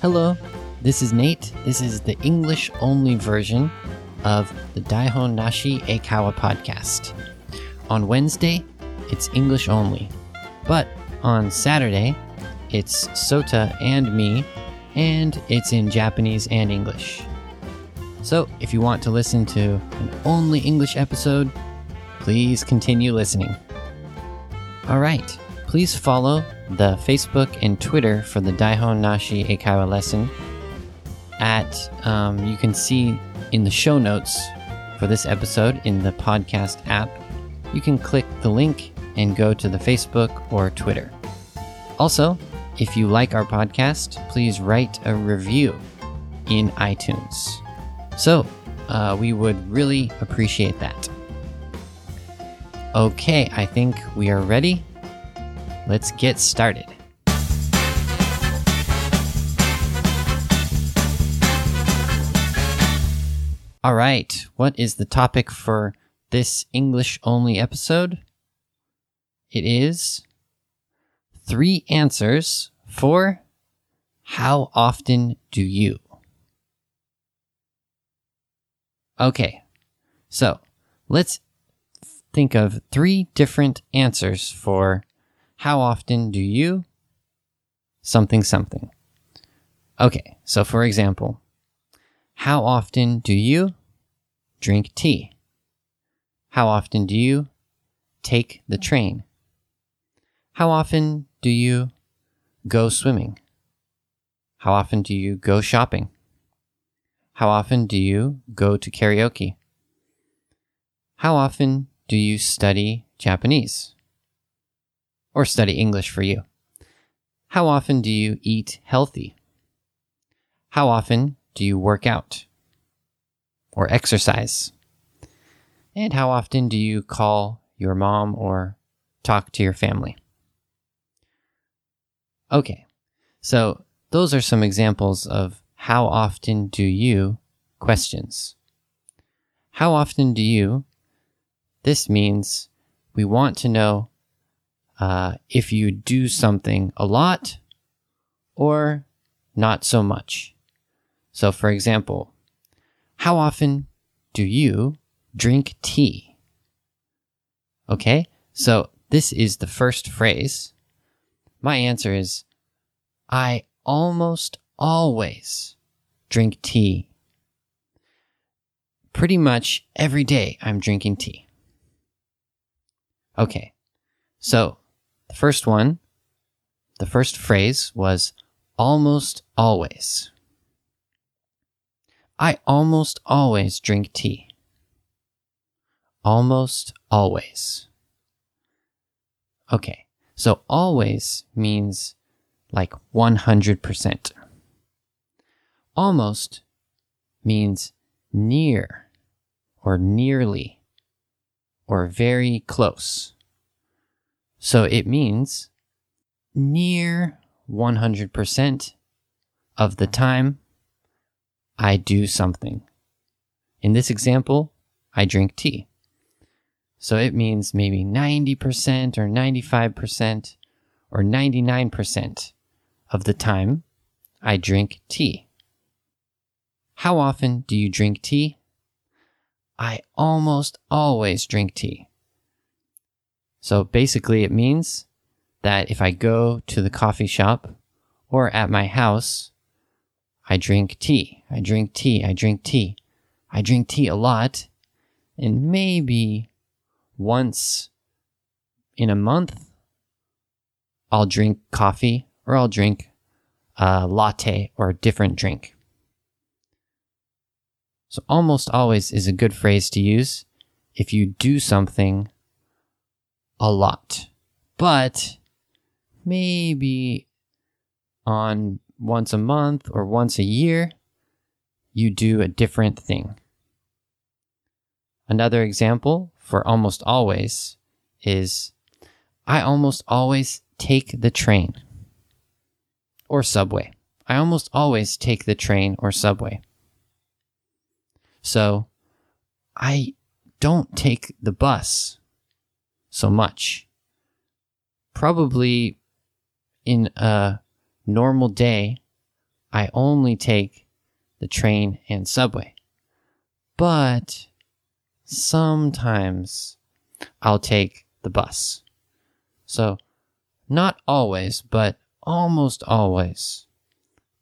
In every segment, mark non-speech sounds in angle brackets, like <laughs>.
Hello, this is Nate. This is the English only version of the Daihon Nashi Eikaiwa podcast. On Wednesday, it's English only. But on Saturday, it's Sota and me, and it's in Japanese and English. So if you want to listen to an only English episode, please continue listening. All right, please follow the Facebook and Twitter for the Daihon Nashi Eikaiwa lesson. At um, you can see in the show notes for this episode in the podcast app, you can click the link and go to the Facebook or Twitter. Also, if you like our podcast, please write a review in iTunes. So, uh, we would really appreciate that. Okay, I think we are ready. Let's get started. All right, what is the topic for this English only episode? It is three answers for how often do you? Okay, so let's think of three different answers for how often do you something something. Okay, so for example, how often do you drink tea? How often do you take the train? How often do you go swimming? How often do you go shopping? How often do you go to karaoke? How often do you study Japanese? Or study English for you? How often do you eat healthy? How often do you work out? Or exercise? And how often do you call your mom or talk to your family? Okay, so those are some examples of how often do you questions. How often do you? This means we want to know uh, if you do something a lot or not so much. So, for example, how often do you drink tea? Okay, so this is the first phrase. My answer is I almost always drink tea. Pretty much every day I'm drinking tea. Okay, so the first one, the first phrase was almost always. I almost always drink tea. Almost always. Okay, so always means like 100%. Almost means near or nearly or very close. So it means near 100% of the time I do something. In this example, I drink tea. So it means maybe 90% or 95% or 99% of the time I drink tea. How often do you drink tea? I almost always drink tea. So basically, it means that if I go to the coffee shop or at my house, I drink tea. I drink tea. I drink tea. I drink tea a lot. And maybe once in a month, I'll drink coffee or I'll drink a latte or a different drink. So almost always is a good phrase to use if you do something a lot. But maybe on once a month or once a year, you do a different thing. Another example for almost always is I almost always take the train or subway. I almost always take the train or subway. So I don't take the bus so much. Probably in a normal day, I only take the train and subway. But sometimes I'll take the bus. So, not always, but almost always,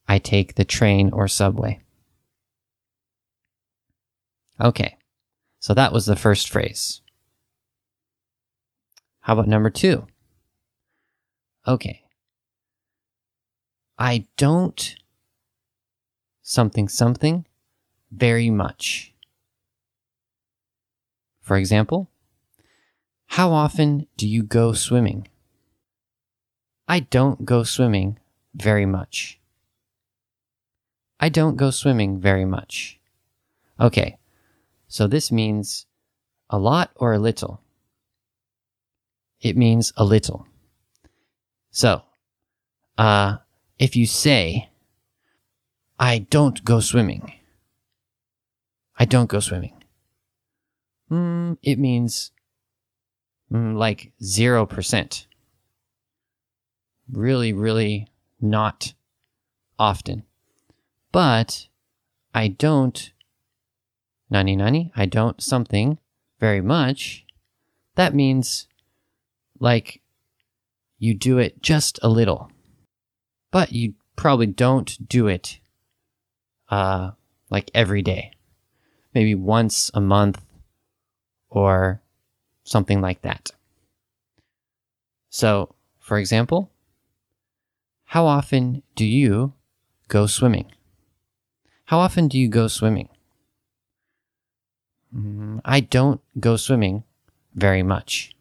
I take the train or subway. Okay, so that was the first phrase. How about number two? Okay. I don't something something very much. For example, how often do you go swimming? I don't go swimming very much. I don't go swimming very much. Okay, so this means a lot or a little. It means a little. So, uh, if you say, I don't go swimming, I don't go swimming, mm, it means mm, like 0%. Really, really not often. But I don't, nani nani, I don't something very much. That means like you do it just a little, but you probably don't do it uh, like every day, maybe once a month or something like that. So, for example, how often do you go swimming? How often do you go swimming? Mm, I don't go swimming very much.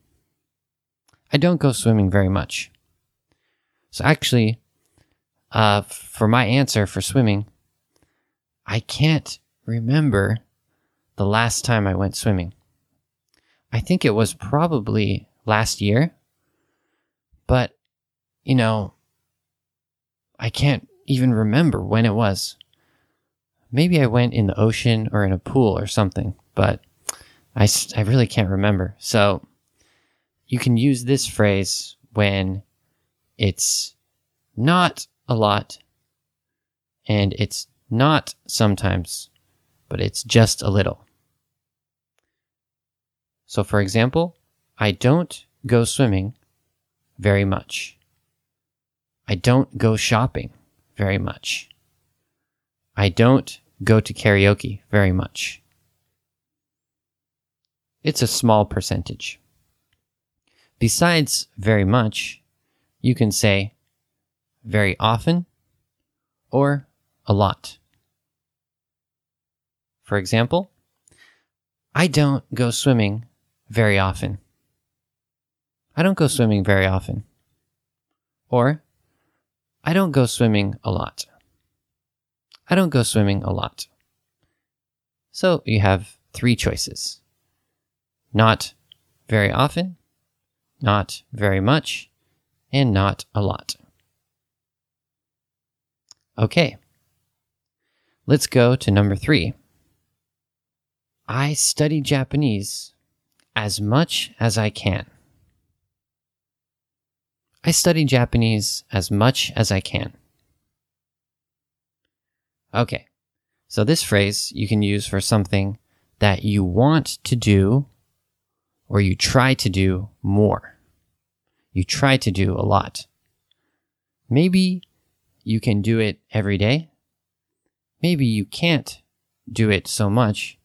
I don't go swimming very much. So actually, uh, for my answer for swimming, I can't remember the last time I went swimming. I think it was probably last year, but you know, I can't even remember when it was. Maybe I went in the ocean or in a pool or something, but I, I really can't remember. So you can use this phrase when it's not a lot and it's not sometimes, but it's just a little. So, for example, I don't go swimming very much. I don't go shopping very much. I don't go to karaoke very much. It's a small percentage. Besides very much, you can say very often or a lot. For example, I don't go swimming very often. I don't go swimming very often. Or, I don't go swimming a lot. I don't go swimming a lot. So you have three choices. Not very often, not very much, and not a lot. Okay. Let's go to number three. I study Japanese as much as I can. I study Japanese as much as I can. Okay. So this phrase you can use for something that you want to do or you try to do more. You try to do a lot. Maybe you can do it every day. Maybe you can't do it so much,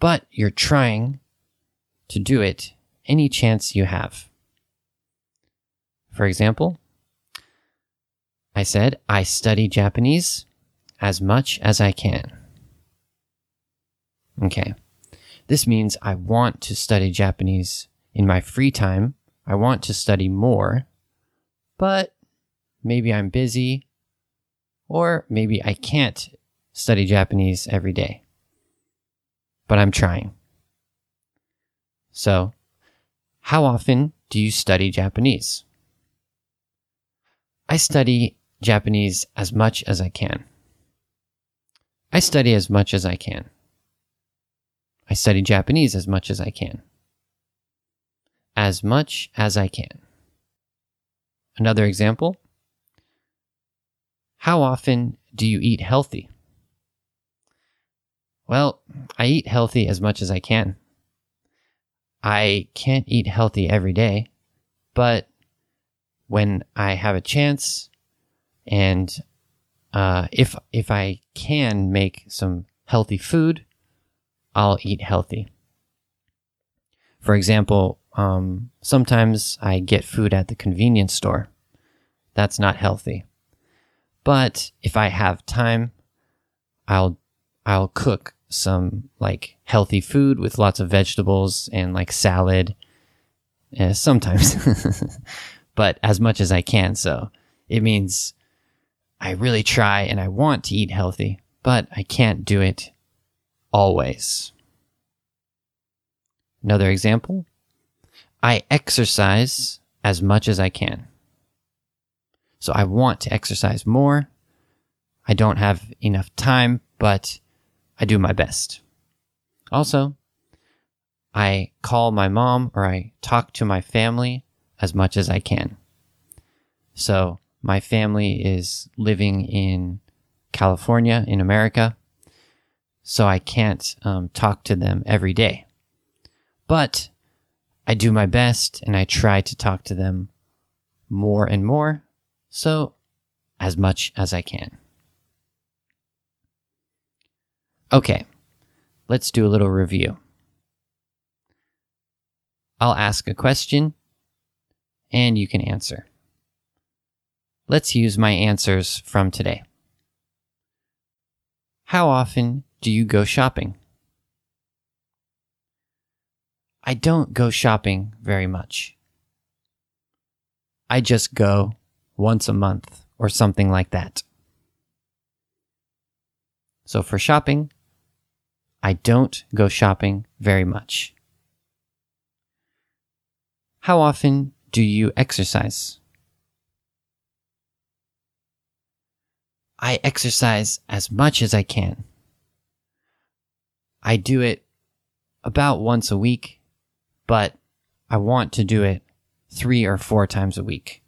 but you're trying to do it any chance you have. For example, I said, I study Japanese as much as I can. Okay. This means I want to study Japanese in my free time. I want to study more, but maybe I'm busy or maybe I can't study Japanese every day. But I'm trying. So, how often do you study Japanese? I study Japanese as much as I can. I study as much as I can. I study Japanese as much as I can. As much as I can. Another example. How often do you eat healthy? Well, I eat healthy as much as I can. I can't eat healthy every day, but when I have a chance and uh, if if I can make some healthy food, I'll eat healthy. For example, um, sometimes I get food at the convenience store. That's not healthy. But if I have time, I'll I'll cook some like healthy food with lots of vegetables and like salad. Uh, sometimes, <laughs> but as much as I can. So it means I really try and I want to eat healthy, but I can't do it always. Another example I exercise as much as I can. So I want to exercise more. I don't have enough time, but I do my best. Also, I call my mom or I talk to my family as much as I can. So my family is living in California in America. So I can't um, talk to them every day. But I do my best and I try to talk to them more and more. So as much as I can. Okay, let's do a little review. I'll ask a question and you can answer. Let's use my answers from today. How often do you go shopping? I don't go shopping very much. I just go once a month or something like that. So for shopping, I don't go shopping very much. How often do you exercise? I exercise as much as I can. I do it about once a week, but I want to do it three or four times a week.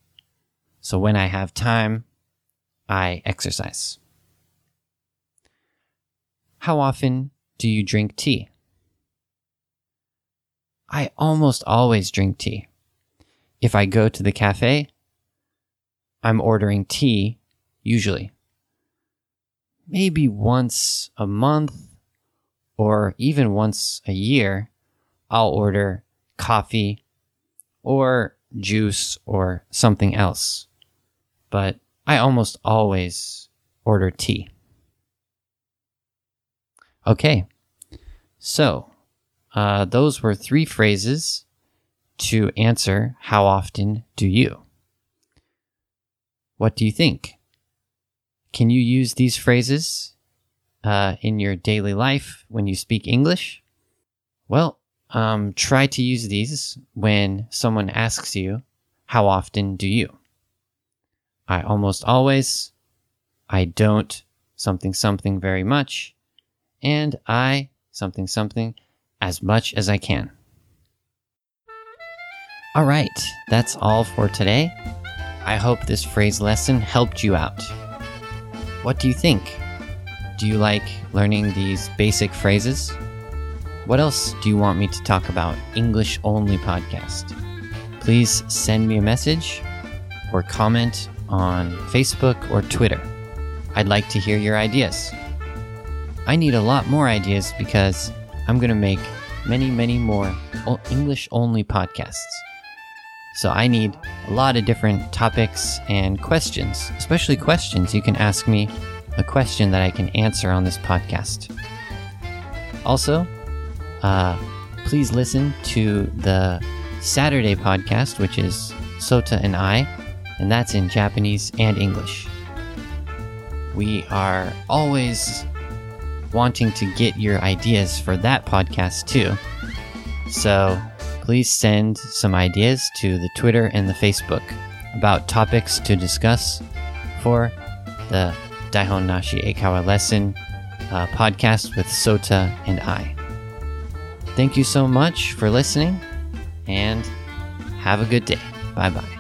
So when I have time, I exercise. How often do you drink tea? I almost always drink tea. If I go to the cafe, I'm ordering tea, usually. Maybe once a month or even once a year, I'll order coffee or juice or something else. But I almost always order tea. Okay. So, uh, those were three phrases to answer how often do you? What do you think? Can you use these phrases uh, in your daily life when you speak English? Well, um, try to use these when someone asks you, How often do you? I almost always. I don't something something very much and I something something as much as I can. All right, that's all for today. I hope this phrase lesson helped you out. What do you think? Do you like learning these basic phrases? What else do you want me to talk about? English only podcast. Please send me a message or comment on Facebook or Twitter. I'd like to hear your ideas. I need a lot more ideas because I'm going to make many, many more English only podcasts. So I need a lot of different topics and questions, especially questions. You can ask me a question that I can answer on this podcast. Also, uh, please listen to the Saturday podcast, which is Sota and I, and that's in Japanese and English. We are always wanting to get your ideas for that podcast too. So please send some ideas to the Twitter and the Facebook about topics to discuss for the Daihon Nashi Eikaiwa lesson uh, podcast with Sota and I. Thank you so much for listening and have a good day. Bye bye.